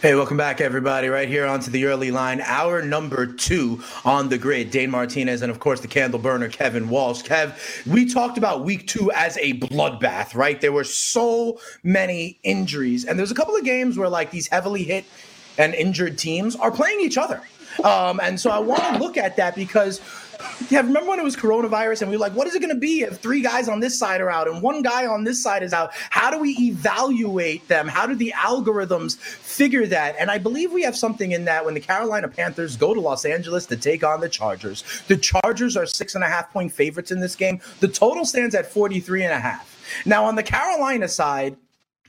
Hey, welcome back, everybody. Right here onto the early line, hour number two on the grid. Dane Martinez and, of course, the candle burner, Kevin Walsh. Kev, we talked about week two as a bloodbath, right? There were so many injuries, and there's a couple of games where, like, these heavily hit and injured teams are playing each other. Um, and so I want to look at that because yeah, remember when it was coronavirus and we were like, what is it going to be if three guys on this side are out and one guy on this side is out? How do we evaluate them? How do the algorithms figure that? And I believe we have something in that when the Carolina Panthers go to Los Angeles to take on the Chargers. The Chargers are six and a half point favorites in this game. The total stands at 43 and a half. Now, on the Carolina side,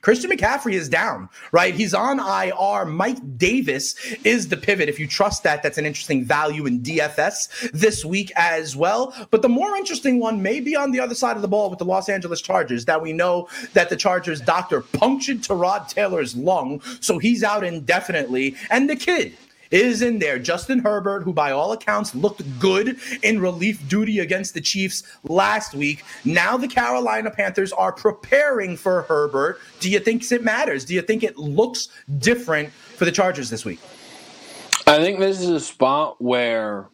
Christian McCaffrey is down, right? He's on IR. Mike Davis is the pivot. If you trust that, that's an interesting value in DFS this week as well. But the more interesting one may be on the other side of the ball with the Los Angeles Chargers, that we know that the Chargers doctor punctured Tyrod Taylor's lung, so he's out indefinitely. And the kid, is in there. Justin Herbert, who by all accounts looked good in relief duty against the Chiefs last week. Now the Carolina Panthers are preparing for Herbert. Do you think it matters? Do you think it looks different for the Chargers this week? I think this is a spot where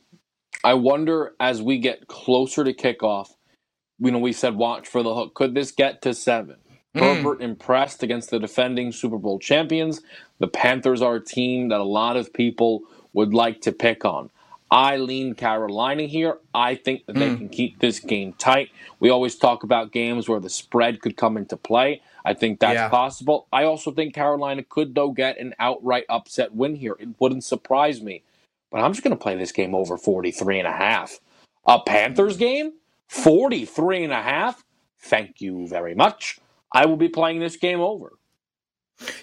I wonder as we get closer to kickoff, you know, we said watch for the hook. Could this get to seven? Mm. Herbert impressed against the defending Super Bowl champions. The Panthers are a team that a lot of people would like to pick on. I lean Carolina here. I think that they mm. can keep this game tight. We always talk about games where the spread could come into play. I think that's yeah. possible. I also think Carolina could, though, get an outright upset win here. It wouldn't surprise me. But I'm just going to play this game over 43 and a half. A Panthers game? 43 and a half? Thank you very much. I will be playing this game over.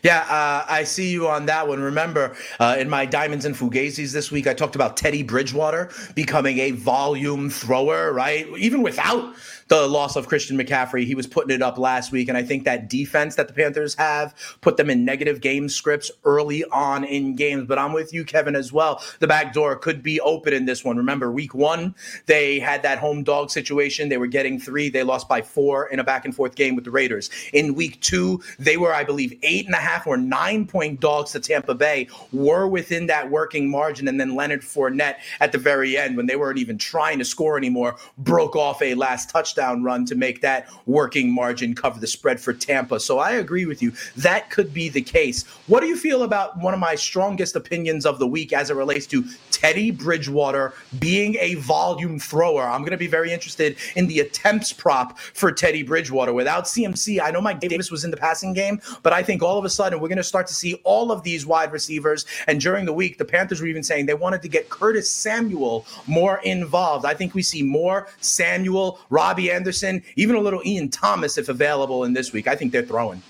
Yeah, uh, I see you on that one. Remember, uh, in my Diamonds and Fugazis this week, I talked about Teddy Bridgewater becoming a volume thrower, right? Even without the loss of Christian McCaffrey. He was putting it up last week, and I think that defense that the Panthers have put them in negative game scripts early on in games. But I'm with you, Kevin, as well. The back door could be open in this one. Remember, week one, they had that home dog situation. They were getting three. They lost by four in a back and forth game with the Raiders. In week two, they were, I believe, eight and a half or nine point dogs to Tampa Bay, were within that working margin. And then Leonard Fournette at the very end, when they weren't even trying to score anymore, broke off a last touchdown touchdown run to make that working margin cover the spread for Tampa. So I agree with you. That could be the case. What do you feel about one of my strongest opinions of the week as it relates to Teddy Bridgewater being a volume thrower? I'm going to be very interested in the attempts prop for Teddy Bridgewater. Without CMC, I know Mike Davis was in the passing game, but I think all of a sudden we're going to start to see all of these wide receivers. And during the week, the Panthers were even saying they wanted to get Curtis Samuel more involved. I think we see more Samuel, Robbie Anderson, even a little Ian Thomas if available in this week. I think they're throwing.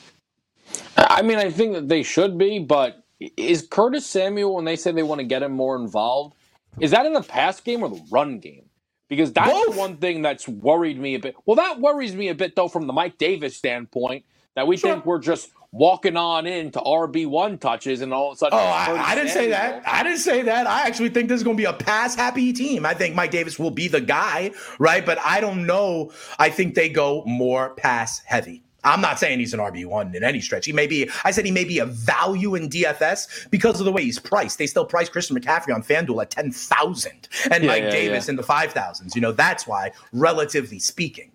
I mean, I think that they should be, but is Curtis Samuel when they say they want to get him more involved? Is that in the pass game or the run game? Because that's Both. the one thing that's worried me a bit. Well, that worries me a bit though from the Mike Davis standpoint that we sure. think we're just walking on into RB one touches and all of a sudden. Oh, I, I, didn't say that. I didn't say that. I actually think this is going to be a pass happy team. I think Mike Davis will be the guy, right? But I don't know. I think they go more pass heavy. I'm not saying he's an RB1 in any stretch. He may be, I said he may be a value in DFS because of the way he's priced. They still price Christian McCaffrey on FanDuel at 10,000 and yeah, Mike yeah, Davis yeah. in the 5,000s. You know, that's why, relatively speaking.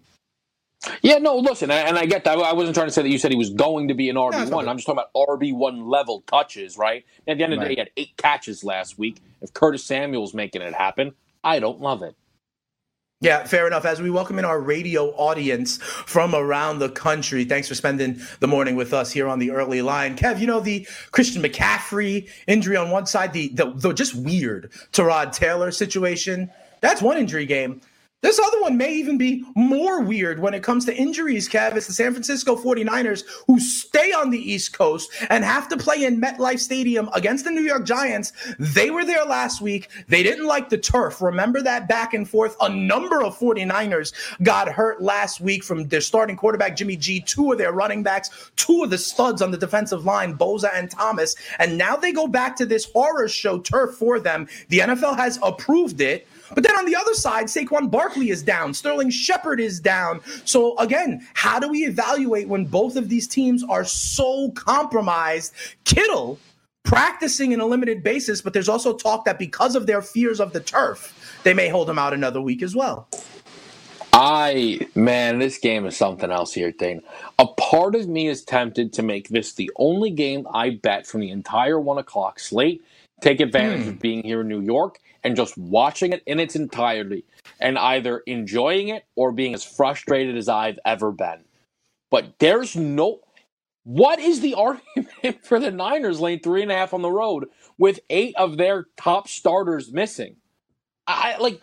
Yeah, no, listen, and I get that. I wasn't trying to say that you said he was going to be an RB one. I'm just talking about RB one level touches, right? At the end of the day, he had eight catches last week. If Curtis Samuel's making it happen, I don't love it. Yeah, fair enough. As we welcome in our radio audience from around the country, thanks for spending the morning with us here on the early line. Kev, you know, the Christian McCaffrey injury on one side, the, the, the just weird Tyrod Taylor situation, that's one injury game. This other one may even be more weird when it comes to injuries, Kev. It's the San Francisco 49ers who stay on the East Coast and have to play in MetLife Stadium against the New York Giants. They were there last week. They didn't like the turf. Remember that back and forth? A number of 49ers got hurt last week from their starting quarterback, Jimmy G, two of their running backs, two of the studs on the defensive line, Bosa and Thomas. And now they go back to this horror show turf for them. The NFL has approved it. But then on the other side, Saquon Barkley is down, Sterling Shepard is down. So again, how do we evaluate when both of these teams are so compromised? Kittle practicing in a limited basis, but there's also talk that because of their fears of the turf, they may hold him out another week as well. I man, this game is something else here, Dane. A part of me is tempted to make this the only game I bet from the entire one o'clock slate. Take advantage hmm. of being here in New York and just watching it in its entirety and either enjoying it or being as frustrated as I've ever been. But there's no. What is the argument for the Niners laying three and a half on the road with eight of their top starters missing? I like.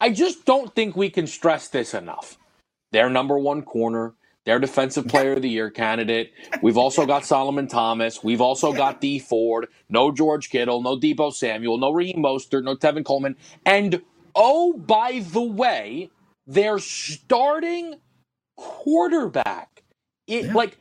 I just don't think we can stress this enough. Their number one corner, their defensive player of the year candidate. We've also got Solomon Thomas. We've also got Dee Ford. No George Kittle. No Deebo Samuel. No Raheem Mostert. No Tevin Coleman. And oh, by the way, their starting quarterback. It yeah. like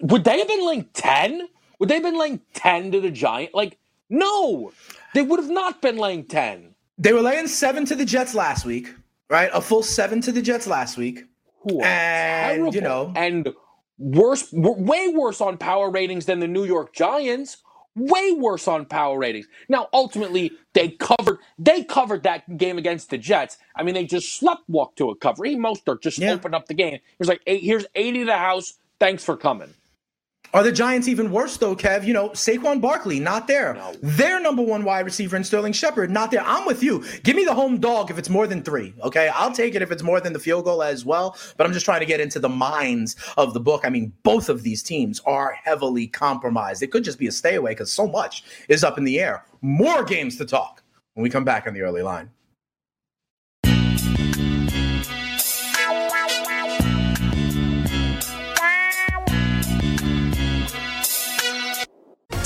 would they have been like ten? Would they have been laying ten to the Giant? Like no, they would have not been laying ten. They were laying seven to the Jets last week, right? A full seven to the Jets last week who are and, terrible you know, and worse, way worse on power ratings than the New York Giants. Way worse on power ratings. Now, ultimately, they covered they covered that game against the Jets. I mean, they just slept walk to a cover. He Mostert just yeah. opened up the game. He was like, hey, "Here's eighty to the house. Thanks for coming." Are the Giants even worse though, Kev? You know, Saquon Barkley not there. No. Their number one wide receiver in Sterling Shepard not there. I'm with you. Give me the home dog if it's more than three. Okay, I'll take it if it's more than the field goal as well. But I'm just trying to get into the minds of the book. I mean, both of these teams are heavily compromised. It could just be a stay away because so much is up in the air. More games to talk when we come back on the early line.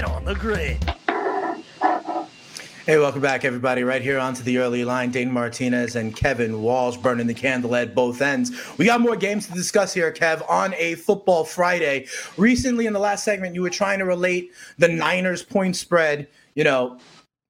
the grid. Hey, welcome back, everybody. Right here onto the early line, Dane Martinez and Kevin Walsh burning the candle at both ends. We got more games to discuss here, Kev, on a football Friday. Recently, in the last segment, you were trying to relate the Niners point spread, you know,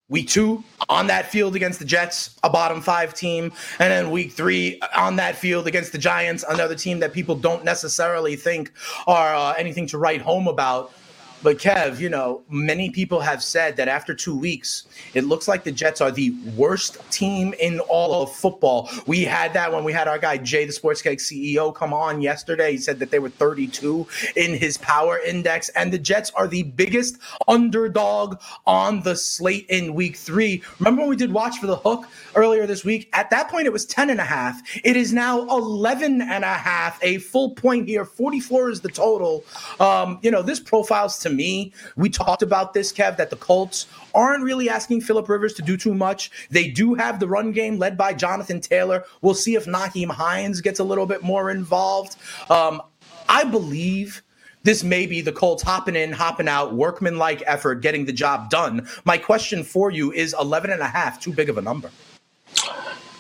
week two on that field against the Jets, a bottom five team, and then week three on that field against the Giants, another team that people don't necessarily think are uh, anything to write home about. But Kev, you know, many people have said that after two weeks, it looks like the Jets are the worst team in all of football. We had that when we had our guy Jay, the Sports Cake CEO, come on yesterday. He said that they were 32 in his power index, and the Jets are the biggest underdog on the slate in week three. Remember when we did watch for the hook earlier this week? At that point, it was 10 and a half. It is now 11 and a half, a full point here. 44 is the total. Um, you know, this profiles to me, we talked about this, Kev, that the Colts aren't really asking Philip Rivers to do too much. They do have the run game led by Jonathan Taylor. We'll see if Nyheim Hines gets a little bit more involved. Um, I believe this may be the Colts hopping in, hopping out, workman like effort, getting the job done. My question for you is 11 and a half too big of a number?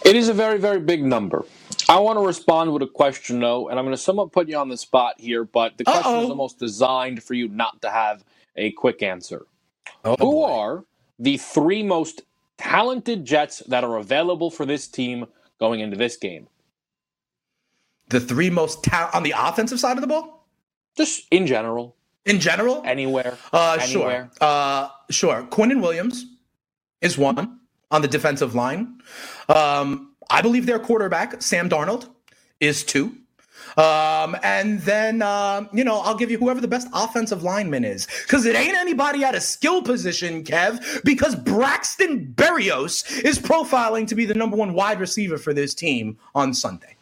It is a very, very big number. I want to respond with a question, though, and I'm going to somewhat put you on the spot here, but the question Uh-oh. is almost designed for you not to have a quick answer. Oh, Who boy. are the three most talented Jets that are available for this team going into this game? The three most ta- on the offensive side of the ball? Just in general. In general? Anywhere. Uh, anywhere. Sure. Uh, sure. Quinnen Williams is one on the defensive line. Um, I believe their quarterback, Sam Darnold, is two. Um, and then, uh, you know, I'll give you whoever the best offensive lineman is. Because it ain't anybody at a skill position, Kev, because Braxton Berrios is profiling to be the number one wide receiver for this team on Sunday.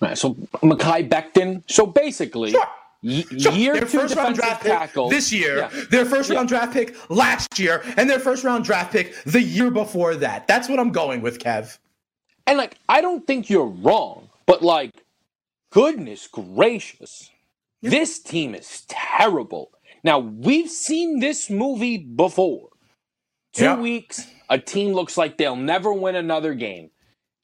Right, so Mekhi Becton. So basically, Sure. y- Sure. year their two first round draft pick tackle this year, Yeah. their first round draft pick last year, and their first round draft pick the year before that. That's what I'm going with, Kev. And like, I don't think you're wrong, but like, goodness gracious, this team is terrible. Now, we've seen this movie before. Two weeks, a team looks like they'll never win another game.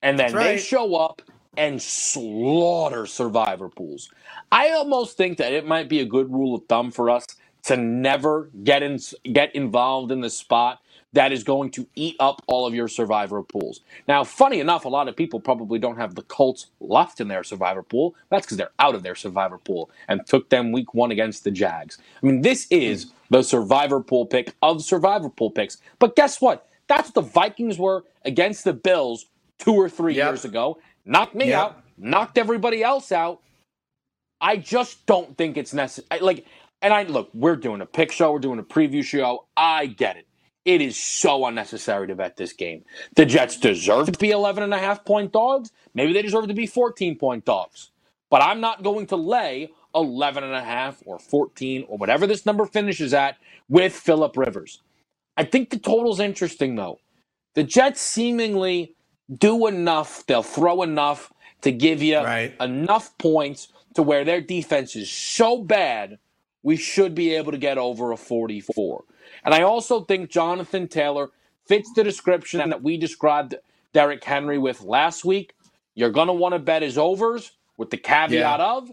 And then That's they show up and slaughter survivor pools. I almost think that it might be a good rule of thumb for us to never get in, get involved in the spot that is going to eat up all of your survivor pools. Now, funny enough, a lot of people probably don't have the Colts left in their survivor pool. That's because they're out of their survivor pool and took them week one against the Jags. I mean, this is the survivor pool pick of survivor pool picks. But guess what? That's what the Vikings were against the Bills two or three Yep. years ago. Knocked me Yep. out, knocked everybody else out. I just don't think it's necessary. Like, and I look, we're doing a pick show, we're doing a preview show. I get it. It is so unnecessary to bet this game. The Jets deserve to be 11 and a half point dogs. Maybe they deserve to be 14 point dogs. But I'm not going to lay 11 and a half or 14 or whatever this number finishes at with Philip Rivers. I think the total's interesting though. The Jets seemingly do enough, they'll throw enough to give you Right. enough points to where their defense is so bad, we should be able to get over a 44. And I also think Jonathan Taylor fits the description that we described Derrick Henry with last week. You're going to want to bet his overs with the caveat Yeah. of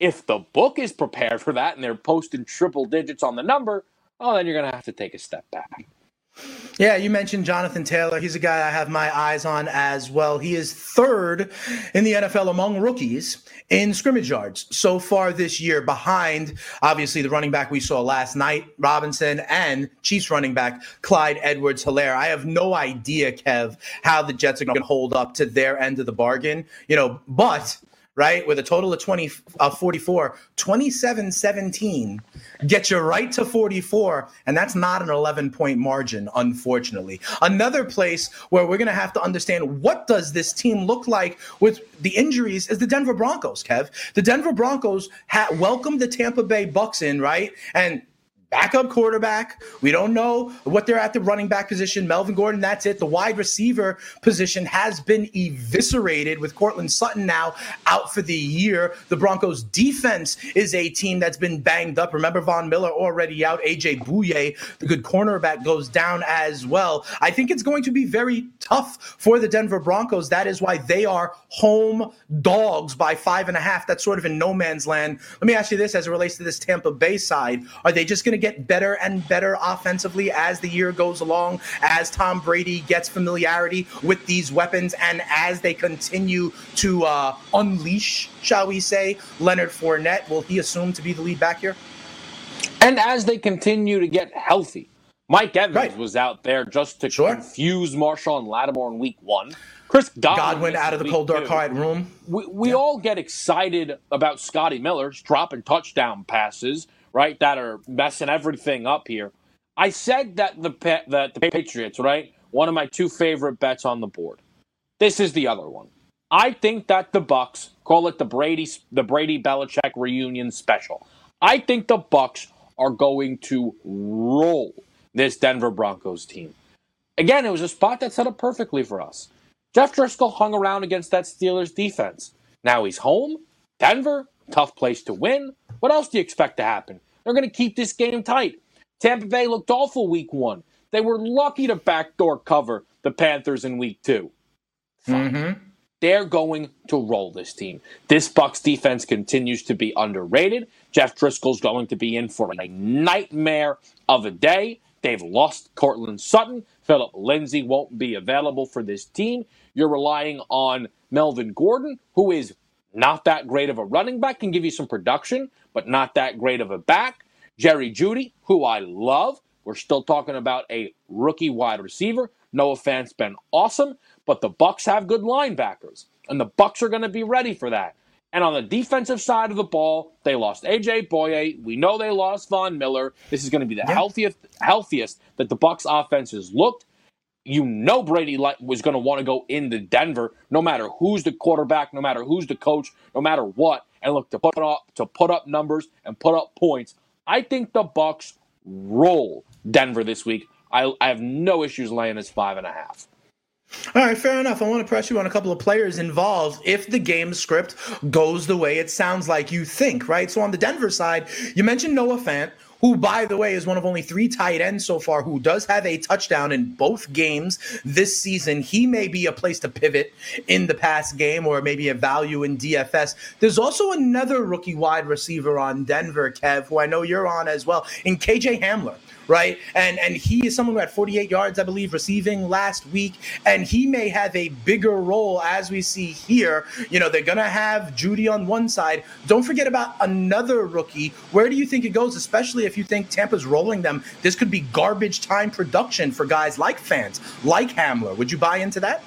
if the book is prepared for that and they're posting triple digits on the number, oh, then you're going to have to take a step back. Yeah, you mentioned Jonathan Taylor. He's a guy I have my eyes on as well. He is third in the NFL among rookies in scrimmage yards so far this year, behind obviously the running back we saw last night, Robinson, and Chiefs running back Clyde Edwards Hilaire. I have no idea, Kev, how the Jets are going to hold up to their end of the bargain, you know, but right? With a total of 20, uh, 44, 27 17 gets you right to 44. And that's not an 11 point margin, unfortunately. Another place where we're going to have to understand what does this team look like with the injuries is the Denver Broncos, Kev. The Denver Broncos ha- welcomed the Tampa Bay Bucks in, right? And backup quarterback. We don't know what they're at the running back position. Melvin Gordon, that's it. The wide receiver position has been eviscerated with Courtland Sutton now out for the year. The Broncos defense is a team that's been banged up. Remember Von Miller already out. AJ Bouye, the good cornerback, goes down as well. I think it's going to be very tough for the Denver Broncos. That is why they are home dogs by five and a half. That's sort of in no man's land. Let me ask you this as it relates to this Tampa Bay side. Are they just going to get better and better offensively as the year goes along, as Tom Brady gets familiarity with these weapons, and as they continue to uh, unleash, shall we say, Leonard Fournette? Will he assume to be the lead back here? And as they continue to get healthy, Mike Evans Right. was out there just to Sure. confuse Marshon Lattimore in week one. Chris Godwin, Godwin out of the cold dark quiet room. We, we all get excited about Scotty Miller dropping touchdown passes, right? That are messing everything up here. I said that the that the Patriots, right, one of my two favorite bets on the board. This is the other one. I think that the Bucks call it the Brady the Brady Belichick reunion special. I think the Bucks are going to roll this Denver Broncos team. Again, it was a spot that set up perfectly for us. Jeff Driskel hung around against that Steelers defense. Now he's home. Denver, tough place to win. What else do you expect to happen? They're going to keep this game tight. Tampa Bay looked awful week one. They were lucky to backdoor cover the Panthers in week two. Mm-hmm. They're going to roll this team. This Bucks defense continues to be underrated. Jeff Driskel's going to be in for a nightmare of a day. They've lost Courtland Sutton. Philip Lindsay won't be available for this team. You're relying on Melvin Gordon, who is not that great of a running back, can give you some production, but not that great of a back. Jerry Jeudy, who I love. We're still talking about a rookie wide receiver. Noah Fant's been awesome, but the Bucks have good linebackers, and the Bucks are going to be ready for that. And on the defensive side of the ball, they lost AJ Bouye. We know they lost Von Miller. This is going to be the yeah. healthiest healthiest that the Bucks offense has looked. You know Brady was going to want to go into Denver, no matter who's the quarterback, no matter who's the coach, no matter what, and look to put up to put up numbers and put up points. I think the Bucks roll Denver this week. I, I have no issues laying this five and a half. All right, fair enough. I want to press you on a couple of players involved if the game script goes the way it sounds like you think, right? So on the Denver side, you mentioned Noah Fant, who, by the way, is one of only three tight ends so far who does have a touchdown in both games this season. He may be a place to pivot in the pass game or maybe a value in DFS. There's also another rookie wide receiver on Denver, Kev, who I know you're on as well, in KJ Hamler right? And and he is someone who had 48 yards, I believe, receiving last week, and he may have a bigger role as we see here. You know, they're gonna have Jeudy on one side. Don't forget about another rookie. Where do you think it goes, especially if you think Tampa's rolling them? This could be garbage time production for guys like Fant, like Hamler. Would you buy into that?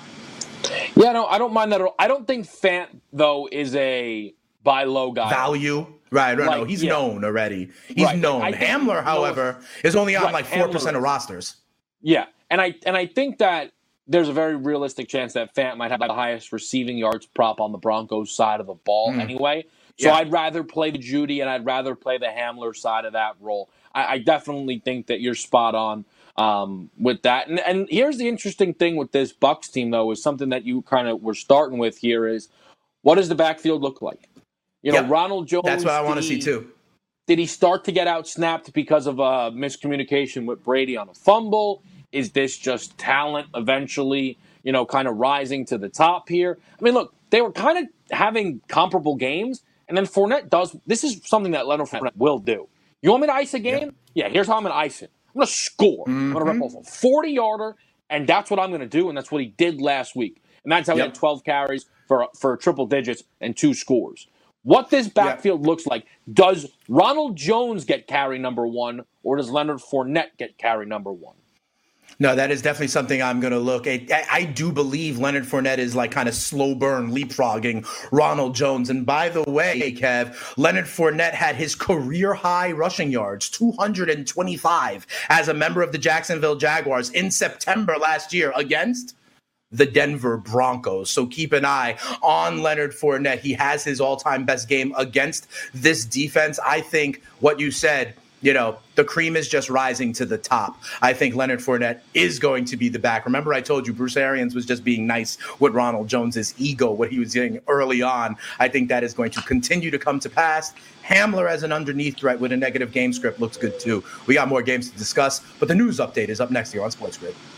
Yeah, no, I don't mind that at all. I don't think Fant though is a buy low guy. Value. Right, right. Like, no, he's yeah. known already. He's right. known. Like, Hamler, however, is only on right. like four percent of rosters. Yeah, and I and I think that there's a very realistic chance that Fant might have the highest receiving yards prop on the Broncos side of the ball mm. anyway. So yeah. I'd rather play the Jeudy and I'd rather play the Hamler side of that role. I, I definitely think that you're spot on um, with that. And, and here's the interesting thing with this Bucks team, though, is something that you kind of were starting with here is what does the backfield look like? You know, yep. Ronald Jones. That's what I want to see too. Did he start to get out snapped because of a miscommunication with Brady on a fumble? Is this just talent eventually, you know, kind of rising to the top here? I mean, look, they were kind of having comparable games, and then Fournette does. This is something that Leonard Fournette will do. You want me to ice a game? Yep. Yeah, here's how I'm going to ice it. I'm going to score. Mm-hmm. I'm going to rip off a 40 yarder, and that's what I'm going to do, and that's what he did last week. And that's how yep. he had 12 carries for for triple digits and two scores what this backfield yeah. looks like. Does Ronald Jones get carry number one, or does Leonard Fournette get carry number one? No, that is definitely something I'm going to look at. I, I, do believe Leonard Fournette is like kind of slow burn leapfrogging Ronald Jones. And by the way, Kev, Leonard Fournette had his career high rushing yards, 225, as a member of the Jacksonville Jaguars in September last year against the Denver Broncos. So keep an eye on Leonard Fournette. He has his all time best game against this defense. I think what you said you know, the cream is just rising to the top. I think Leonard Fournette is going to be the back. Remember, I told you Bruce Arians was just being nice with Ronald Jones's ego, what he was doing early on. I think that is going to continue to come to pass. Hamler as an underneath threat with a negative game script looks good too. We got more games to discuss, but the news update is up next here on Sports Grid.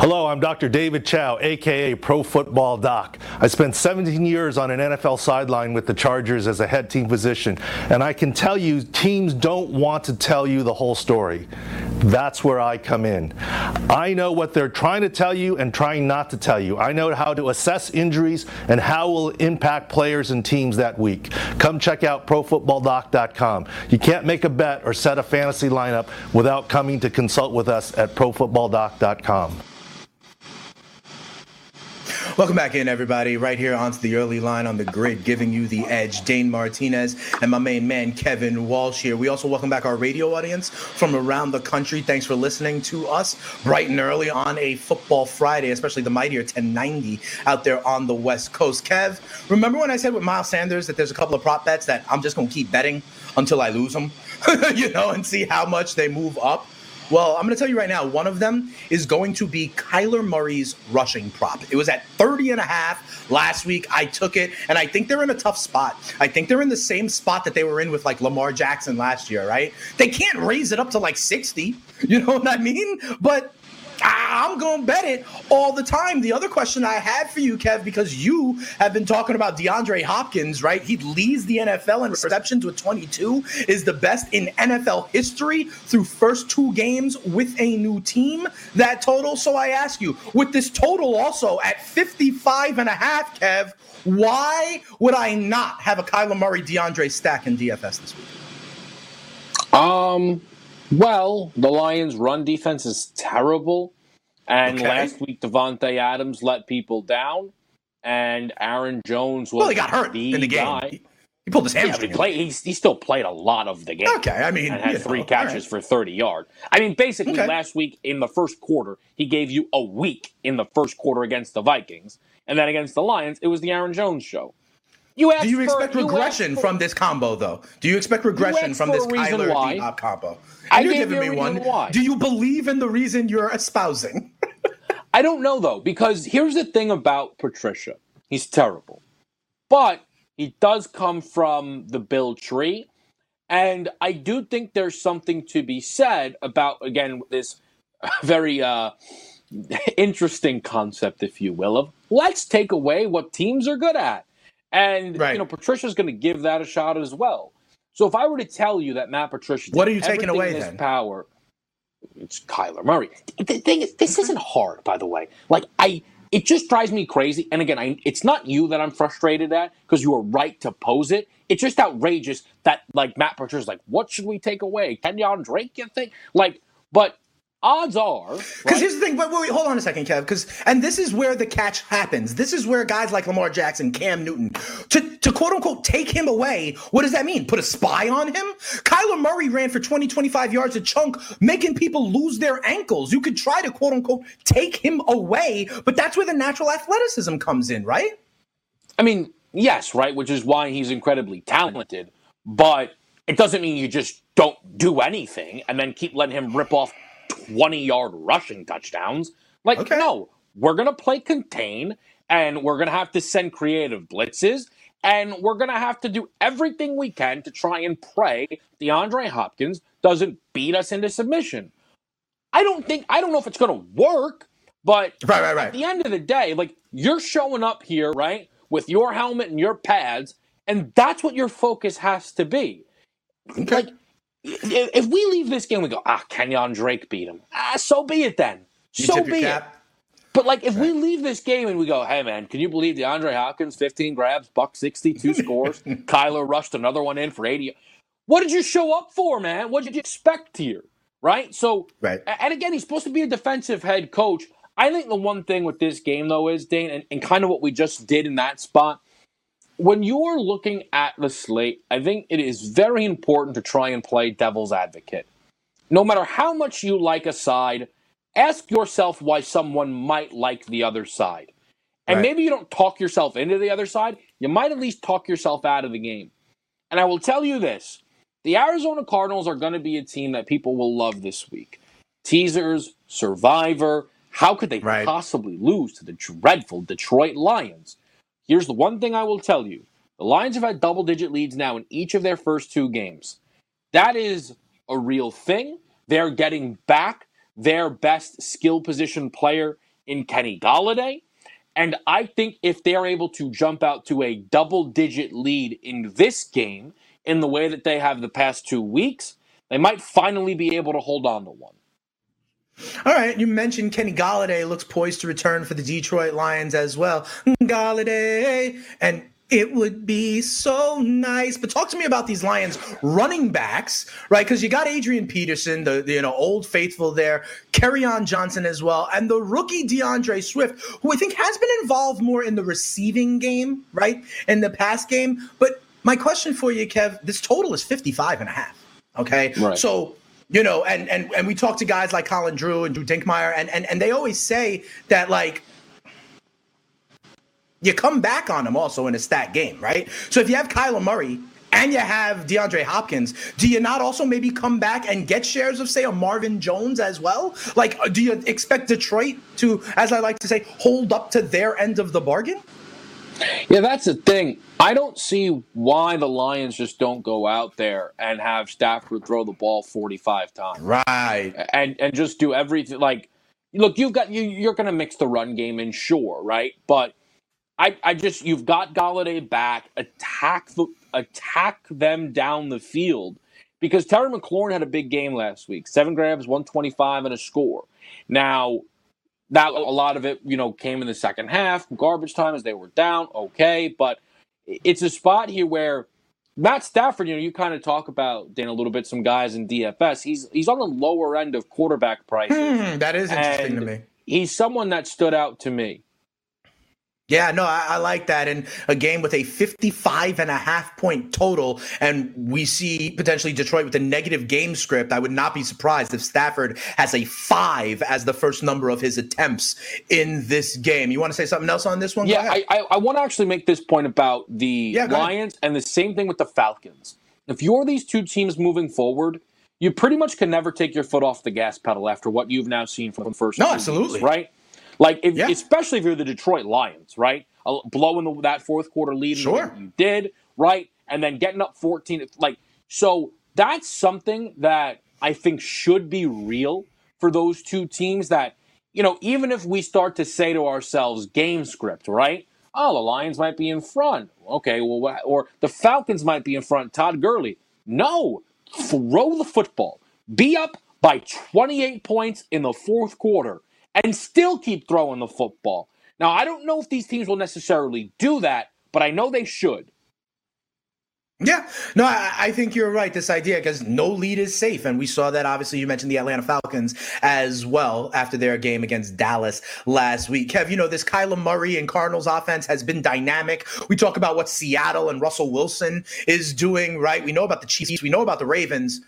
Hello, I'm Dr. David Chao, aka Pro Football Doc. I spent 17 years on an NFL sideline with the Chargers as a head team physician, and I can tell you teams don't want to tell you the whole story. That's where I come in. I know what they're trying to tell you and trying not to tell you. I know how to assess injuries and how will impact players and teams that week. Come check out profootballdoc.com. You can't make a bet or set a fantasy lineup without coming to consult with us at profootballdoc.com. Welcome back in, everybody. Right here onto the early line on the grid, giving you the edge. Dane Martinez and my main man, Kevin Walsh here. We also welcome back our radio audience from around the country. Thanks for listening to us bright and early on a football Friday, especially the mightier 1090 out there on the West Coast. Kev, remember when I said with Miles Sanders that there's a couple of prop bets that I'm just going to keep betting until I lose them, you know, and see how much they move up? Well, I'm going to tell you right now, one of them is going to be Kyler Murray's rushing prop. It was at 30 and a half last week. I took it, and I think they're in a tough spot. I think they're in the same spot that they were in with like Lamar Jackson last year, right? They can't raise it up to like 60. You know what I mean? But I'm going to bet it all the time. The other question I had for you, Kev, because you have been talking about DeAndre Hopkins, right? He leads the NFL in receptions with 22, is the best in NFL history through first two games with a new team. That total. So I ask you, with this total also at 55 and a half, Kev, why would I not have a Kyler Murray DeAndre stack in DFS this week? Um, well, the Lions' run defense is terrible. And Okay. last week, Davante Adams let people down, and Aaron Jones was Well, he got hurt the in the game. guy. He, pulled his Yeah, hamstring. he, played, he, he still played a lot of the game. Okay, I mean, and had three know, catches all for 30 yards. I mean, basically, Okay. last week in the first quarter, he gave you a week in the first quarter against the Vikings. And then against the Lions, it was the Aaron Jones show. You asked Do you for- expect you regression asked for- from this combo, though? Do you expect regression asked from this Kyler why. D-Hop combo? I you're giving me one. why. Do you believe in the reason you're espousing? I don't know though, because here's the thing about Patricia. He's terrible. But he does come from the Bill tree. And I do think there's something to be said about, again, this very uh, interesting concept, if you will, of let's take away what teams are good at. And, Right. you know, Patricia's going to give that a shot as well. So if I were to tell you that Matt Patricia, What are you taking away then? Power, it's Kyler Murray. The thing is, this isn't hard, by the way. Like I, it just drives me crazy. And again, I, it's not you that I'm frustrated at because you are right to pose it. It's just outrageous that like Matt Patricia's like, what should we take away? Kenyan Drake, you think? Like, but odds are, Because right? here's the thing. Wait, wait, wait, hold on a second, Kev. Because and this is where the catch happens. This is where guys like Lamar Jackson, Cam Newton, to to quote unquote take him away. What does that mean? Put a spy on him? Kyler Murray ran for 20, 25 yards a chunk, making people lose their ankles. You could try to quote unquote take him away, but that's where the natural athleticism comes in, right? I mean, yes, right, which is why he's incredibly talented, but it doesn't mean you just don't do anything and then keep letting him rip off 20 yard rushing touchdowns. Like, Okay. no, we're going to play contain and we're going to have to send creative blitzes and we're going to have to do everything we can to try and pray DeAndre Hopkins doesn't beat us into submission. I don't think, I don't know if it's going to work, but Right, right, right. at the end of the day, like you're showing up here, right, with your helmet and your pads, and that's what your focus has to be. Like, if, we leave this game, we go, ah, Kenyan Drake beat him. Ah, so be it then. You so be it. But like, if we leave this game and we go, hey man, can you believe DeAndre Hopkins, 15 grabs, buck 62 scores, Kyler rushed another one in for 80. What did you show up for, man? What did you expect here? Right? So, Right. and again, he's supposed to be a defensive head coach. I think the one thing with this game, though, is Dane, and, and kind of what we just did in that spot. When you're looking at the slate, I think it is very important to try and play devil's advocate. No matter how much you like a side, ask yourself why someone might like the other side. And Right. maybe you don't talk yourself into the other side, you might at least talk yourself out of the game. And I will tell you this the Arizona Cardinals are going to be a team that people will love this week. Teasers, Survivor. How could they Right. possibly lose to the dreadful Detroit Lions? Here's the one thing I will tell you the Lions have had double digit leads now in each of their first two games. That is a real thing. They're getting back their best skill position player in Kenny Golladay. And I think if they're able to jump out to a double digit lead in this game in the way that they have the past two weeks, they might finally be able to hold on to one. All right, you mentioned Kenny Golladay looks poised to return for the Detroit Lions as well. Golladay, and it would be so nice. But talk to me about these Lions running backs, right? Because you got Adrian Peterson, the, the, you know old faithful there, on Johnson as well, and the rookie D'Andre Swift, who I think has been involved more in the receiving game, right, in the pass game. But my question for you, Kev, this total is 55 and a half. Okay, Right. so you know, and and and we talk to guys like Colin Drew and Drew Dinkmeyer, and and and they always say that like you come back on them also in a stat game, right? So if you have Kyler Murray and you have DeAndre Hopkins, do you not also maybe come back and get shares of say a Marvin Jones as well? Like, do you expect Detroit to, as I like to say, hold up to their end of the bargain? Yeah, that's the thing. I don't see why the Lions just don't go out there and have Stafford throw the ball 45 times. Right. and and just do everything like look, you've got you. You're going to mix the run game in, sure, right? But I, I just you've got Golladay back. Attack the attack them down the field because Terry McLaurin had a big game last week. Seven grabs, 125, and a score. Now, that a lot of it, you know, came in the second half, garbage time as they were down. Okay, but it's a spot here where Matt Stafford, you know, you kind of talk about Dan a little bit. Some guys in DFS, he's he's on the lower end of quarterback prices. Hmm, that is interesting to me. He's someone that stood out to me. Yeah, no, I, I, like that. And a game with a 55 and a half point total, and we see potentially Detroit with a negative game script. I would not be surprised if Stafford has a five as the first number of his attempts in this game. You want to say something else on this one? Yeah, I, I, I, want to actually make this point about the yeah, Lions and the same thing with the Falcons. If you're these two teams moving forward, you pretty much can never take your foot off the gas pedal after what you've now seen from the first. No, absolutely. Weeks, right? Like, if, yeah. especially if you're the Detroit Lions, right? Blowing the, that fourth quarter lead, sure. you did, right? And then getting up 14. Like, so that's something that I think should be real for those two teams. That, you know, even if we start to say to ourselves, game script, right? Oh, the Lions might be in front. Okay, well, or the Falcons might be in front. Todd Gurley. No, throw the football. Be up by 28 points in the fourth quarter and still keep throwing the football. Now, I don't know if these teams will necessarily do that, but I know they should. Yeah, no, I, I, think you're right. This idea because no lead is safe, and we saw that. Obviously, you mentioned the Atlanta Falcons as well after their game against Dallas last week. Kev, you know this Kyler Murray and Cardinals offense has been dynamic. We talk about what Seattle and Russell Wilson is doing. Right, we know about the Chiefs, we know about the Ravens.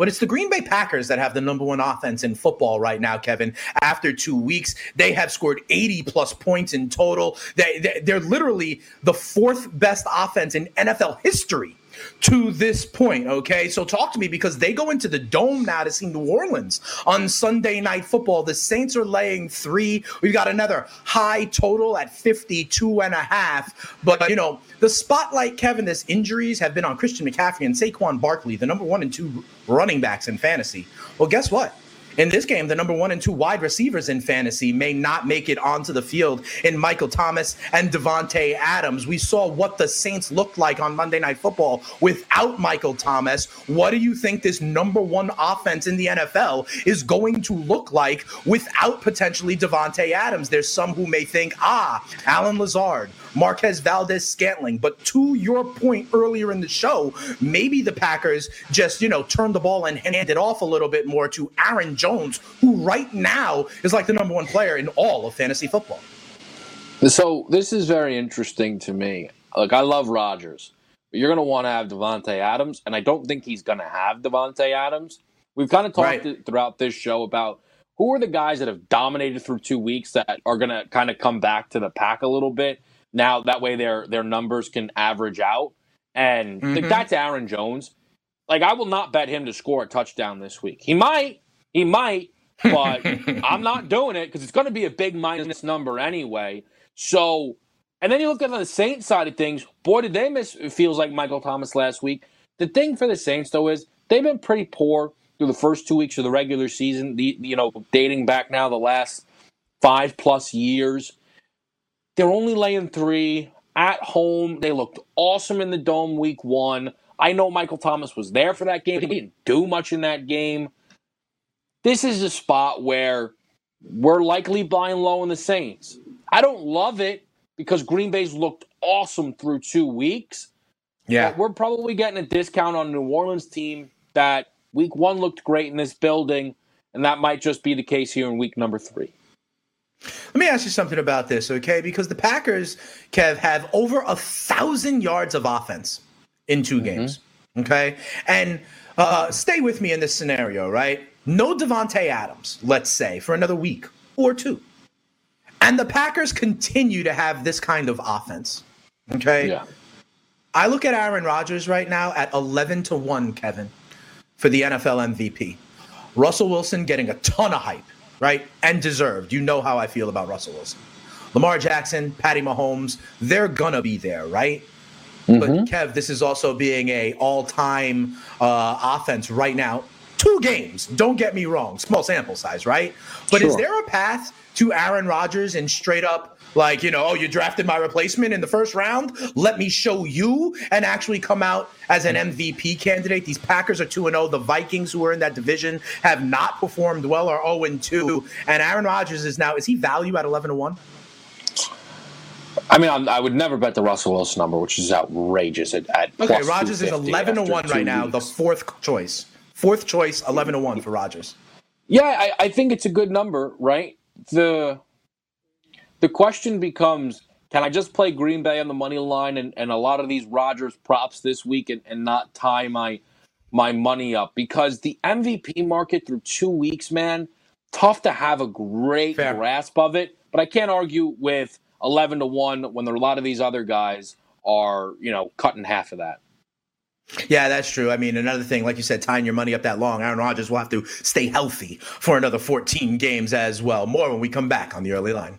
But it's the Green Bay Packers that have the number one offense in football right now, Kevin. After two weeks, they have scored 80 plus points in total. They, they're literally the fourth best offense in NFL history to this point. Okay, so talk to me because they go into the dome now to see New Orleans on Sunday Night Football. The Saints are laying three. We've got another high total at 52 and a half. But, you know, the spotlight, Kevin, this injuries have been on Christian McCaffrey and Saquon Barkley, the number one and two running backs in fantasy. Well, guess what? In this game, the number one and two wide receivers in fantasy may not make it onto the field in Michael Thomas and Davante Adams. We saw what the Saints looked like on Monday Night Football without Michael Thomas. What do you think this number one offense in the NFL is going to look like without potentially Davante Adams? There's some who may think, ah, Allen Lazard, Marquez Valdes Scantling. But to your point earlier in the show, maybe the Packers just, you know, turn the ball and hand it off a little bit more to Aaron Jones, who right now is like the number one player in all of fantasy football. So this is very interesting to me. Like I love Rodgers, but you're going to want to have Davante Adams, and I don't think he's going to have Davante Adams. We've kind of talked right. throughout this show about who are the guys that have dominated through two weeks that are going to kind of come back to the pack a little bit. Now that way their their numbers can average out, and mm-hmm. that's Aaron Jones. Like I will not bet him to score a touchdown this week. He might, he might, but I'm not doing it because it's going to be a big minus number anyway. So, and then you look at the Saints side of things. Boy, did they miss? It feels like Michael Thomas last week. The thing for the Saints though is they've been pretty poor through the first two weeks of the regular season. The you know dating back now the last five plus years. They're only laying three at home. They looked awesome in the dome week one. I know Michael Thomas was there for that game. He didn't do much in that game. This is a spot where we're likely buying low in the Saints. I don't love it because Green Bay's looked awesome through two weeks. Yeah. we're probably getting a discount on a New Orleans team that week one looked great in this building, and that might just be the case here in week number three. Let me ask you something about this, okay? Because the Packers, Kev, have over a thousand yards of offense in 2 mm-hmm. games, okay? And uh, stay with me in this scenario, right? No Davante Adams, let's say, for another week or two, and the Packers continue to have this kind of offense, okay? Yeah. I look at Aaron Rodgers right now at 11 to 1, Kevin, for the NFL MVP. Russell Wilson getting a ton of hype right? And deserved. You know how I feel about Russell Wilson. Lamar Jackson, Patty Mahomes, they're gonna be there, right? Mm-hmm. But Kev, this is also being a all-time uh, offense right now. Two games. Don't get me wrong, small sample size, right? But sure. is there a path to Aaron Rodgers and straight up like, you know, oh, you drafted my replacement in the first round. Let me show you and actually come out as an MVP candidate. These Packers are 2 0. The Vikings, who are in that division, have not performed well, are 0 2. And Aaron Rodgers is now, is he value at 11 1? I mean, I'm, i would never bet the Russell Wilson number, which is outrageous. At, at okay, Rodgers is 11 to 1 right now, the fourth choice. Fourth choice, 11 to 1 for Rodgers. Yeah, I, I think it's a good number, right? The the question becomes can I just play Green Bay on the money line and, and a lot of these Rodgers props this week and, and not tie my my money up? Because the MVP market through two weeks, man, tough to have a great Fair. grasp of it. But I can't argue with eleven to one when there are a lot of these other guys are, you know, cutting half of that. Yeah, that's true. I mean, another thing, like you said, tying your money up that long, Aaron Rodgers will have to stay healthy for another 14 games as well. More when we come back on the early line.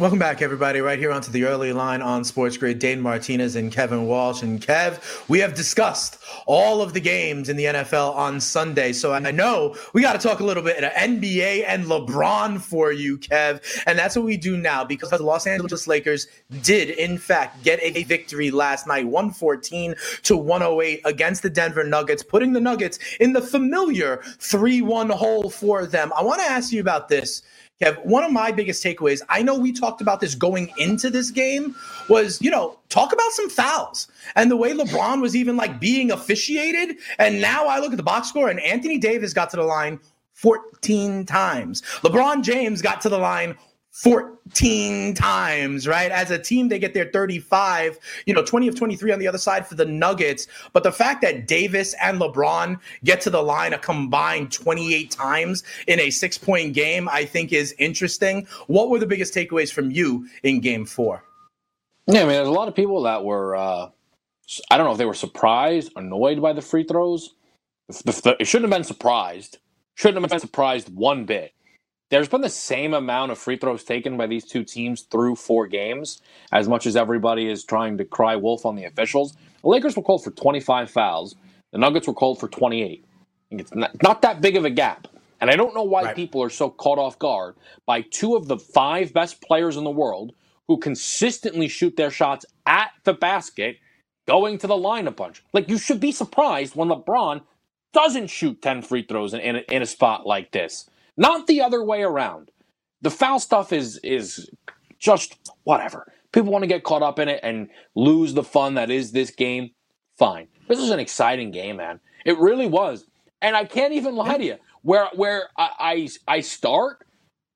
Welcome back, everybody. Right here onto the early line on Sports Grid. Dane Martinez and Kevin Walsh. And Kev, we have discussed all of the games in the NFL on Sunday. So I know we got to talk a little bit of NBA and LeBron for you, Kev. And that's what we do now because the Los Angeles Lakers did, in fact, get a victory last night, 114 to 108 against the Denver Nuggets, putting the Nuggets in the familiar 3 1 hole for them. I want to ask you about this. Kev, one of my biggest takeaways, I know we talked about this going into this game, was, you know, talk about some fouls and the way LeBron was even like being officiated. And now I look at the box score and Anthony Davis got to the line 14 times. LeBron James got to the line 14 times, right? As a team, they get their 35, you know, 20 of 23 on the other side for the Nuggets. But the fact that Davis and LeBron get to the line a combined 28 times in a six point game, I think is interesting. What were the biggest takeaways from you in game four? Yeah, I mean, there's a lot of people that were, uh, I don't know if they were surprised, annoyed by the free throws. It shouldn't have been surprised. Shouldn't have been surprised one bit there's been the same amount of free throws taken by these two teams through four games, as much as everybody is trying to cry wolf on the officials. The Lakers were called for 25 fouls. The Nuggets were called for 28. It's not, not that big of a gap. And I don't know why right. people are so caught off guard by two of the five best players in the world who consistently shoot their shots at the basket going to the line a bunch. Like, you should be surprised when LeBron doesn't shoot 10 free throws in, in, in a spot like this not the other way around. The foul stuff is is just whatever. People want to get caught up in it and lose the fun that is this game. Fine. This was an exciting game, man. It really was. And I can't even lie to you. Where where I I, I start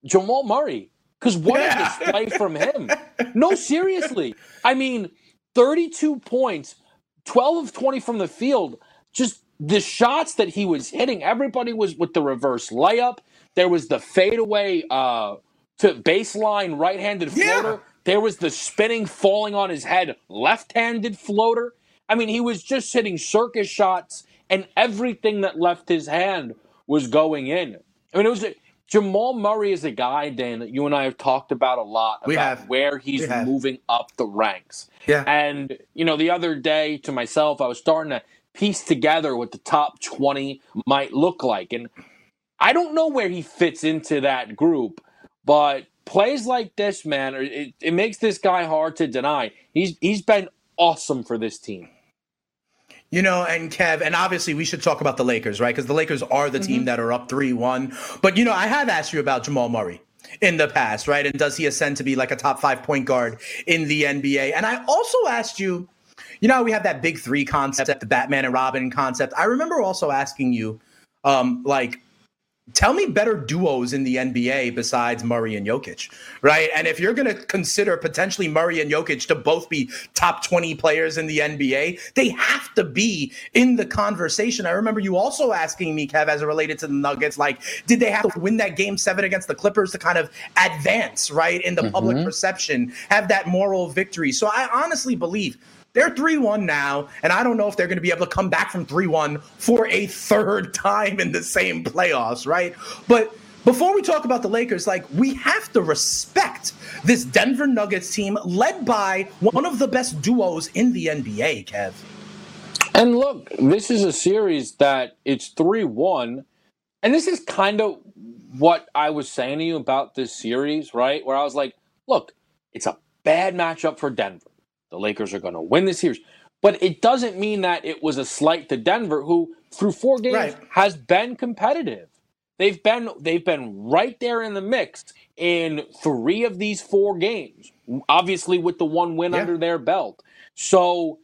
Jamal Murray because what yeah. a display from him. No, seriously. I mean, 32 points, 12 of 20 from the field. Just the shots that he was hitting, everybody was with the reverse layup. There was the fadeaway uh, to baseline right-handed floater. Yeah. There was the spinning, falling on his head left-handed floater. I mean, he was just hitting circus shots, and everything that left his hand was going in. I mean, it was a, Jamal Murray is a guy, Dan, that you and I have talked about a lot about where he's moving up the ranks. Yeah. And you know, the other day to myself, I was starting to piece together what the top twenty might look like, and I don't know where he fits into that group, but plays like this, man, it, it makes this guy hard to deny. He's he's been awesome for this team. You know, and Kev, and obviously we should talk about the Lakers, right? Because the Lakers are the mm-hmm. team that are up 3 1. But, you know, I have asked you about Jamal Murray in the past, right? And does he ascend to be like a top five point guard in the NBA? And I also asked you, you know, we have that big three concept, the Batman and Robin concept. I remember also asking you, um, like, tell me better duos in the NBA besides Murray and Jokic, right? And if you're going to consider potentially Murray and Jokic to both be top 20 players in the NBA, they have to be in the conversation. I remember you also asking me, Kev, as it related to the Nuggets, like, did they have to win that game seven against the Clippers to kind of advance, right, in the mm-hmm. public perception, have that moral victory? So I honestly believe they're 3 1 now, and I don't know if they're going to be able to come back from 3 1 for a third time in the same playoffs, right? But before we talk about the Lakers, like, we have to respect this Denver Nuggets team led by one of the best duos in the NBA, Kev. And look, this is a series that it's 3 1. And this is kind of what I was saying to you about this series, right? Where I was like, look, it's a bad matchup for Denver. The Lakers are going to win the series. But it doesn't mean that it was a slight to Denver, who through four games right. has been competitive. They've been they've been right there in the mix in three of these four games. Obviously, with the one win yeah. under their belt. So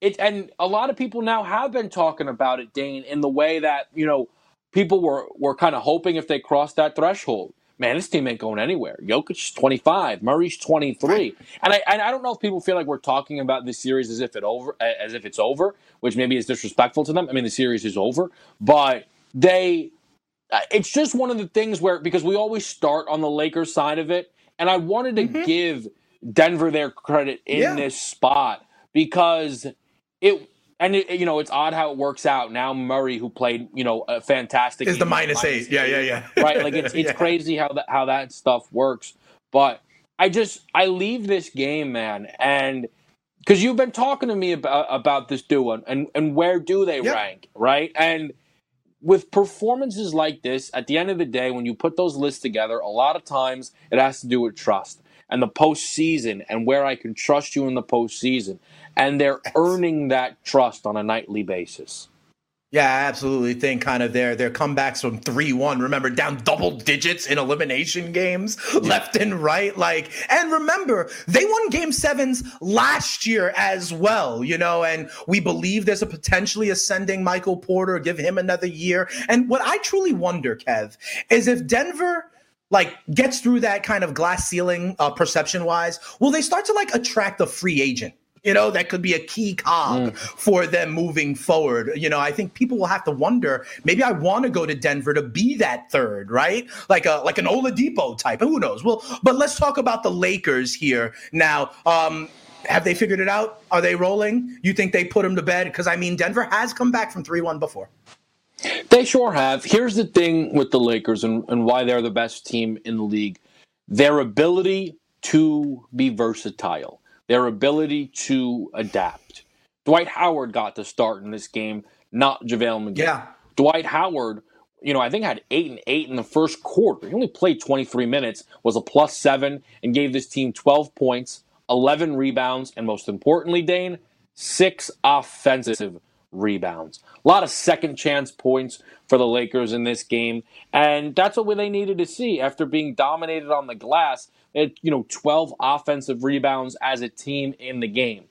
it and a lot of people now have been talking about it, Dane, in the way that you know people were were kind of hoping if they crossed that threshold man, this team ain't going anywhere. Jokic's 25, Murray's 23. And I, and I don't know if people feel like we're talking about this series as if it over as if it's over, which maybe is disrespectful to them. I mean, the series is over, but they uh, it's just one of the things where because we always start on the Lakers side of it, and I wanted to mm-hmm. give Denver their credit in yeah. this spot because it and it, you know it's odd how it works out now murray who played you know a fantastic is the minus, minus eight. eight. yeah yeah yeah right like it's it's yeah. crazy how that how that stuff works but i just i leave this game man and because you've been talking to me about uh, about this duo and and where do they yep. rank right and with performances like this at the end of the day when you put those lists together a lot of times it has to do with trust and the postseason and where I can trust you in the postseason. And they're earning that trust on a nightly basis. Yeah, I absolutely think kind of their their comebacks from three one. Remember, down double digits in elimination games, left and right. Like, and remember, they won game sevens last year as well. You know, and we believe there's a potentially ascending Michael Porter. Give him another year. And what I truly wonder, Kev, is if Denver like gets through that kind of glass ceiling uh, perception wise, will they start to like attract a free agent? You know, that could be a key cog mm. for them moving forward. You know, I think people will have to wonder. Maybe I want to go to Denver to be that third, right? Like a like an Oladipo type. Who knows? Well, but let's talk about the Lakers here now. Um, have they figured it out? Are they rolling? You think they put them to bed? Because I mean, Denver has come back from three one before. They sure have. Here's the thing with the Lakers and, and why they're the best team in the league their ability to be versatile, their ability to adapt. Dwight Howard got the start in this game, not JaVale McGee. Yeah. Dwight Howard, you know, I think had eight and eight in the first quarter. He only played 23 minutes, was a plus seven, and gave this team 12 points, 11 rebounds, and most importantly, Dane, six offensive rebounds. A lot of second chance points for the Lakers in this game, and that's what they needed to see after being dominated on the glass. At you know, 12 offensive rebounds as a team in the game.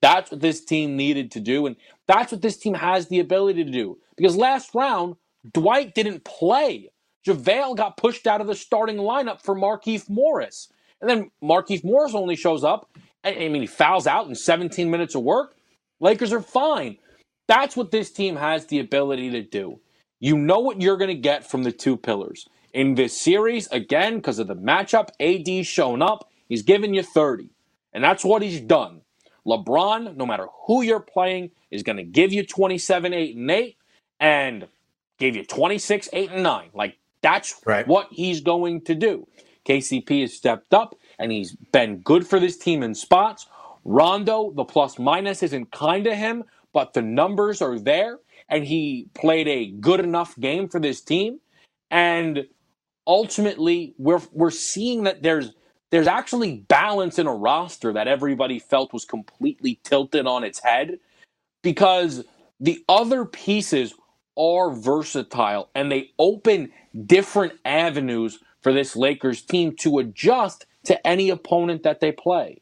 That's what this team needed to do, and that's what this team has the ability to do. Because last round, Dwight didn't play. JaVale got pushed out of the starting lineup for Markieff Morris. And then Markieff Morris only shows up. I mean, he fouls out in 17 minutes of work. Lakers are fine. That's what this team has the ability to do. You know what you're going to get from the two pillars. In this series, again, because of the matchup, AD shown up, he's giving you 30. And that's what he's done. LeBron, no matter who you're playing, is going to give you 27, 8, and 8, and gave you 26, 8, and 9. Like, that's right. what he's going to do. KCP has stepped up, and he's been good for this team in spots. Rondo, the plus minus isn't kind to him, but the numbers are there, and he played a good enough game for this team. And ultimately, we're we're seeing that there's there's actually balance in a roster that everybody felt was completely tilted on its head because the other pieces are versatile and they open different avenues for this Lakers team to adjust to any opponent that they play.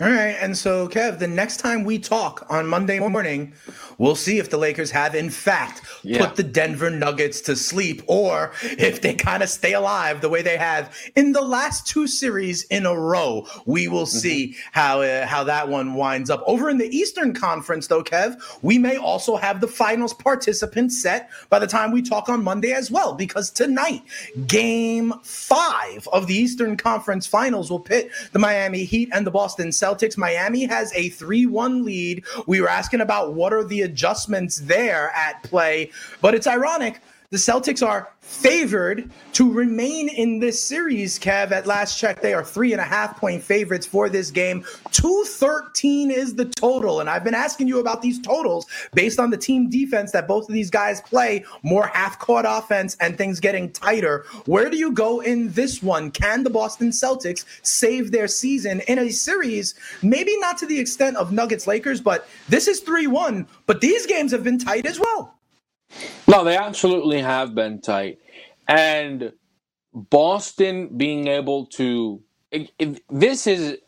All right. And so, Kev, the next time we talk on Monday morning, we'll see if the Lakers have, in fact, yeah. put the Denver Nuggets to sleep or if they kind of stay alive the way they have in the last two series in a row. We will mm-hmm. see how, uh, how that one winds up. Over in the Eastern Conference, though, Kev, we may also have the finals participants set by the time we talk on Monday as well, because tonight, game five of the Eastern Conference finals will pit the Miami Heat and the Boston Celtics Celtics. Miami has a 3 1 lead. We were asking about what are the adjustments there at play, but it's ironic. The Celtics are favored to remain in this series, Kev. At last check, they are three and a half point favorites for this game. 213 is the total. And I've been asking you about these totals based on the team defense that both of these guys play, more half court offense and things getting tighter. Where do you go in this one? Can the Boston Celtics save their season in a series? Maybe not to the extent of Nuggets Lakers, but this is 3 1. But these games have been tight as well. No, they absolutely have been tight. And Boston being able to. this is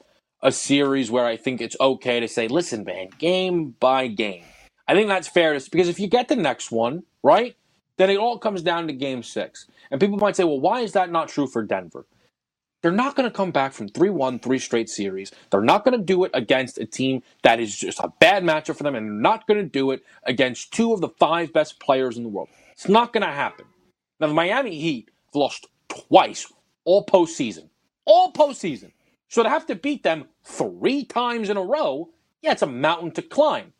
a series where I think it's okay to say, listen, man, game by game. I think that's fair because if you get the next one, right, then it all comes down to game six. And people might say, well, why is that not true for Denver? They're not going to come back from 3 1, three straight series. They're not going to do it against a team that is just a bad matchup for them, and they're not going to do it against two of the five best players in the world. It's not going to happen. Now, the Miami Heat have lost twice all postseason. All postseason. So to have to beat them three times in a row, yeah, it's a mountain to climb.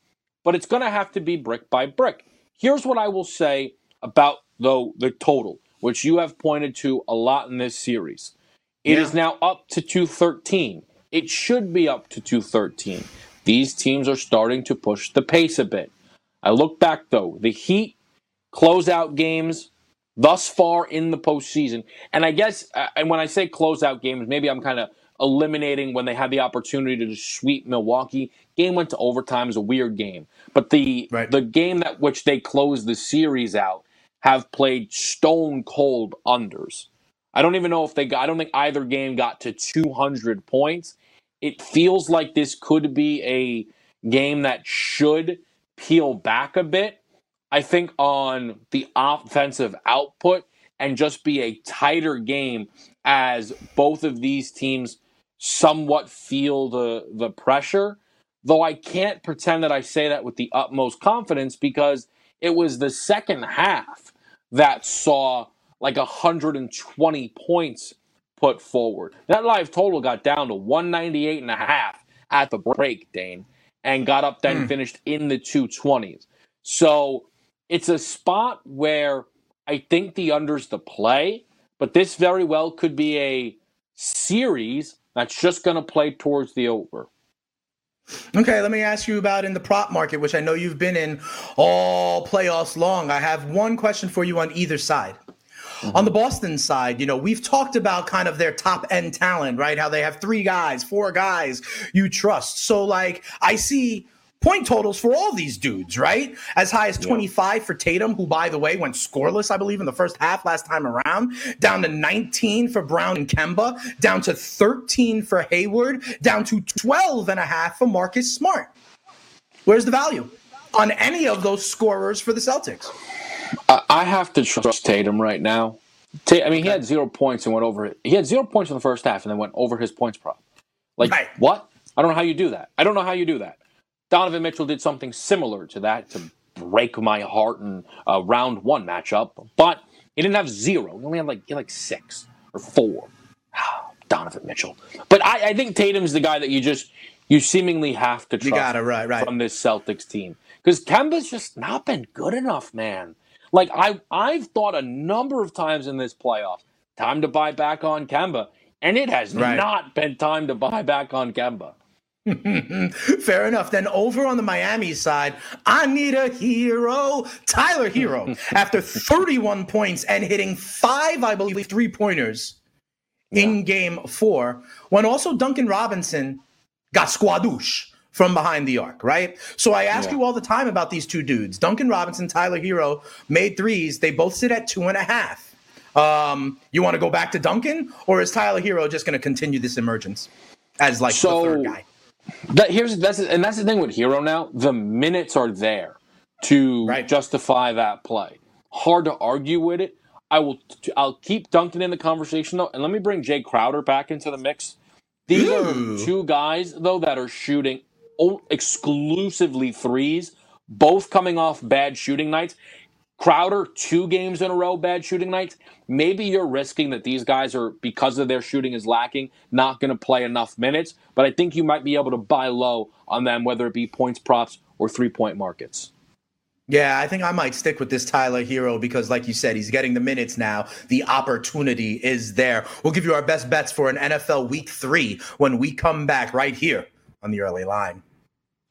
But it's going to have to be brick by brick. Here's what I will say about, though, the total, which you have pointed to a lot in this series. It yeah. is now up to 213. It should be up to 213. These teams are starting to push the pace a bit. I look back though, the Heat closeout games thus far in the postseason, and I guess, uh, and when I say closeout games, maybe I'm kind of eliminating when they had the opportunity to sweep Milwaukee. Game went to overtime is a weird game, but the right. the game that which they closed the series out have played stone cold unders. I don't even know if they got, I don't think either game got to 200 points. It feels like this could be a game that should peel back a bit. I think on the offensive output and just be a tighter game as both of these teams somewhat feel the the pressure. Though I can't pretend that I say that with the utmost confidence because it was the second half that saw like 120 points put forward. That live total got down to 198 and a half at the break, Dane, and got up then mm. finished in the 220s. So it's a spot where I think the under's the play, but this very well could be a series that's just going to play towards the over. Okay, let me ask you about in the prop market, which I know you've been in all playoffs long. I have one question for you on either side. Mm-hmm. On the Boston side, you know, we've talked about kind of their top end talent, right? How they have three guys, four guys you trust. So, like, I see point totals for all these dudes, right? As high as 25 for Tatum, who, by the way, went scoreless, I believe, in the first half last time around, down to 19 for Brown and Kemba, down to 13 for Hayward, down to 12 and a half for Marcus Smart. Where's the value on any of those scorers for the Celtics? I have to trust Tatum right now. I mean, he had zero points and went over it. He had zero points in the first half and then went over his points prop. Like right. what? I don't know how you do that. I don't know how you do that. Donovan Mitchell did something similar to that to break my heart in a round one matchup, but he didn't have zero. He only had like he had like six or four. Donovan Mitchell. But I, I think Tatum's the guy that you just you seemingly have to trust you gotta, right, right. from this Celtics team because Kemba's just not been good enough, man. Like I I've thought a number of times in this playoff, time to buy back on Kemba, and it has right. not been time to buy back on Kemba. Fair enough. Then over on the Miami side, I need a hero. Tyler Herro, after 31 points and hitting five, I believe, three pointers yeah. in game four, when also Duncan Robinson got squadouche from behind the arc, right? So I ask yeah. you all the time about these two dudes. Duncan Robinson, Tyler Herro made threes. They both sit at two and a half. Um, you want to go back to Duncan, or is Tyler Herro just going to continue this emergence as like so, the third guy? That here's that's and that's the thing with Herro now. The minutes are there to Right. justify that play. Hard to argue with it. I will. I'll keep Duncan in the conversation though, and let me bring Jay Crowder back into the mix. These Ooh. are two guys though that are shooting exclusively threes, both coming off bad shooting nights. Crowder, two games in a row, bad shooting nights. Maybe you're risking that these guys are, because of their shooting is lacking, not going to play enough minutes. But I think you might be able to buy low on them, whether it be points props or three point markets. Yeah, I think I might stick with this Tyler Herro because, like you said, he's getting the minutes now. The opportunity is there. We'll give you our best bets for an NFL Week Three when we come back right here on the early line.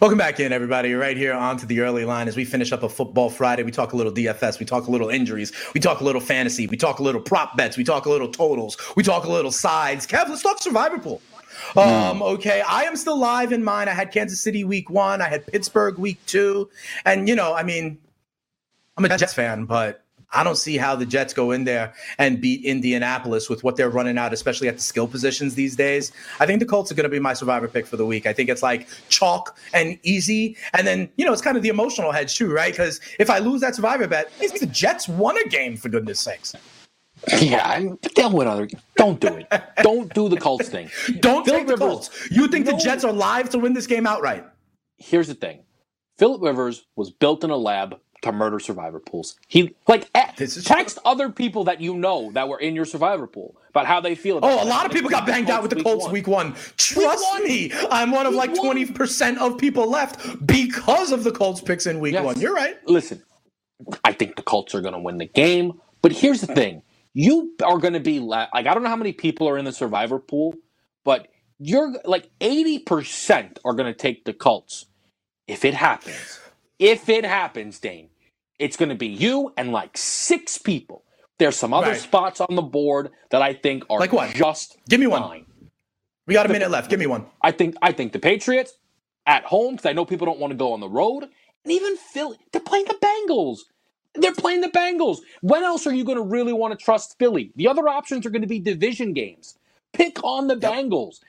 Welcome back in, everybody. Right here onto the early line as we finish up a football Friday. We talk a little DFS, we talk a little injuries, we talk a little fantasy, we talk a little prop bets, we talk a little totals, we talk a little sides. Kev, let's talk Survivor Pool. Um, okay, I am still live in mine. I had Kansas City week one, I had Pittsburgh week two, and you know, I mean, I'm a Jets fan, but I don't see how the Jets go in there and beat Indianapolis with what they're running out, especially at the skill positions these days. I think the Colts are going to be my survivor pick for the week. I think it's like chalk and easy. And then, you know, it's kind of the emotional hedge too, right? Because if I lose that survivor bet, the Jets won a game, for goodness sakes. Yeah, I- they'll win other. Don't do it. Don't do the Colts thing. Don't Philip take the Colts. You think the Jets are live to win this game outright? Here's the thing: Philip Rivers was built in a lab to murder survivor pools. He like eh, text other people that you know that were in your survivor pool about how they feel. About Oh, a lot of people got banged out with the Colts week one. Trust one. me, I'm one of Week like 20% of people left because of the Colts picks in week Yes. one. You're right. Listen, I think the Colts are going to win the game, but here's the thing: you are going to be la- like I don't know how many people are in the survivor pool, but you're like eighty percent are going to take the Colts. If it happens, if it happens, Dane, it's going to be you and like six people. There's some other Right. spots on the board that I think are Like what? just Give me one. fine. We got a minute left. Give me one. I think I think the Patriots at home because I know people don't want to go on the road, and even Philly. They're playing the Bengals. They're playing the Bengals. When else are you going to really want to trust Philly? The other options are going to be division games. Pick on the Bengals.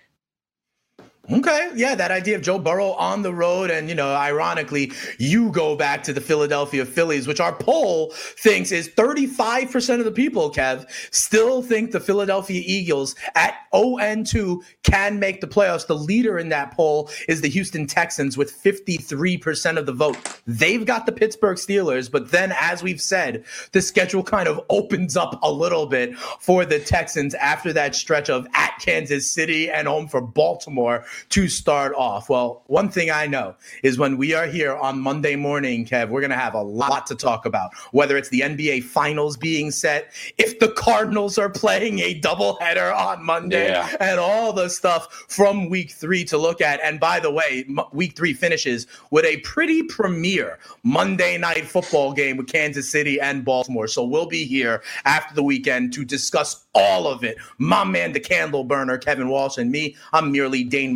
Okay, yeah, that idea of Joe Burrow on the road, and you know, ironically, you go back to the Philadelphia Phillies, which our poll thinks is 35% of the people, Kev, still think the Philadelphia Eagles at 0 2 can make the playoffs. The leader in that poll is the Houston Texans with 53% of the vote. They've got the Pittsburgh Steelers, but then, as we've said, the schedule kind of opens up a little bit for the Texans after that stretch of at Kansas City and home for Baltimore to start off. Well, one thing I know is when we are here on Monday morning, Kev, we're going to have a lot to talk about. Whether it's the NBA Finals being set, if the Cardinals are playing a doubleheader on Monday, Yeah. and all the stuff from week three to look at. And by the way, week three finishes with a pretty premier Monday night football game with Kansas City and Baltimore. So we'll be here after the weekend to discuss all of it. My man, the candle burner, Kevin Walsh, and me. I'm merely Dane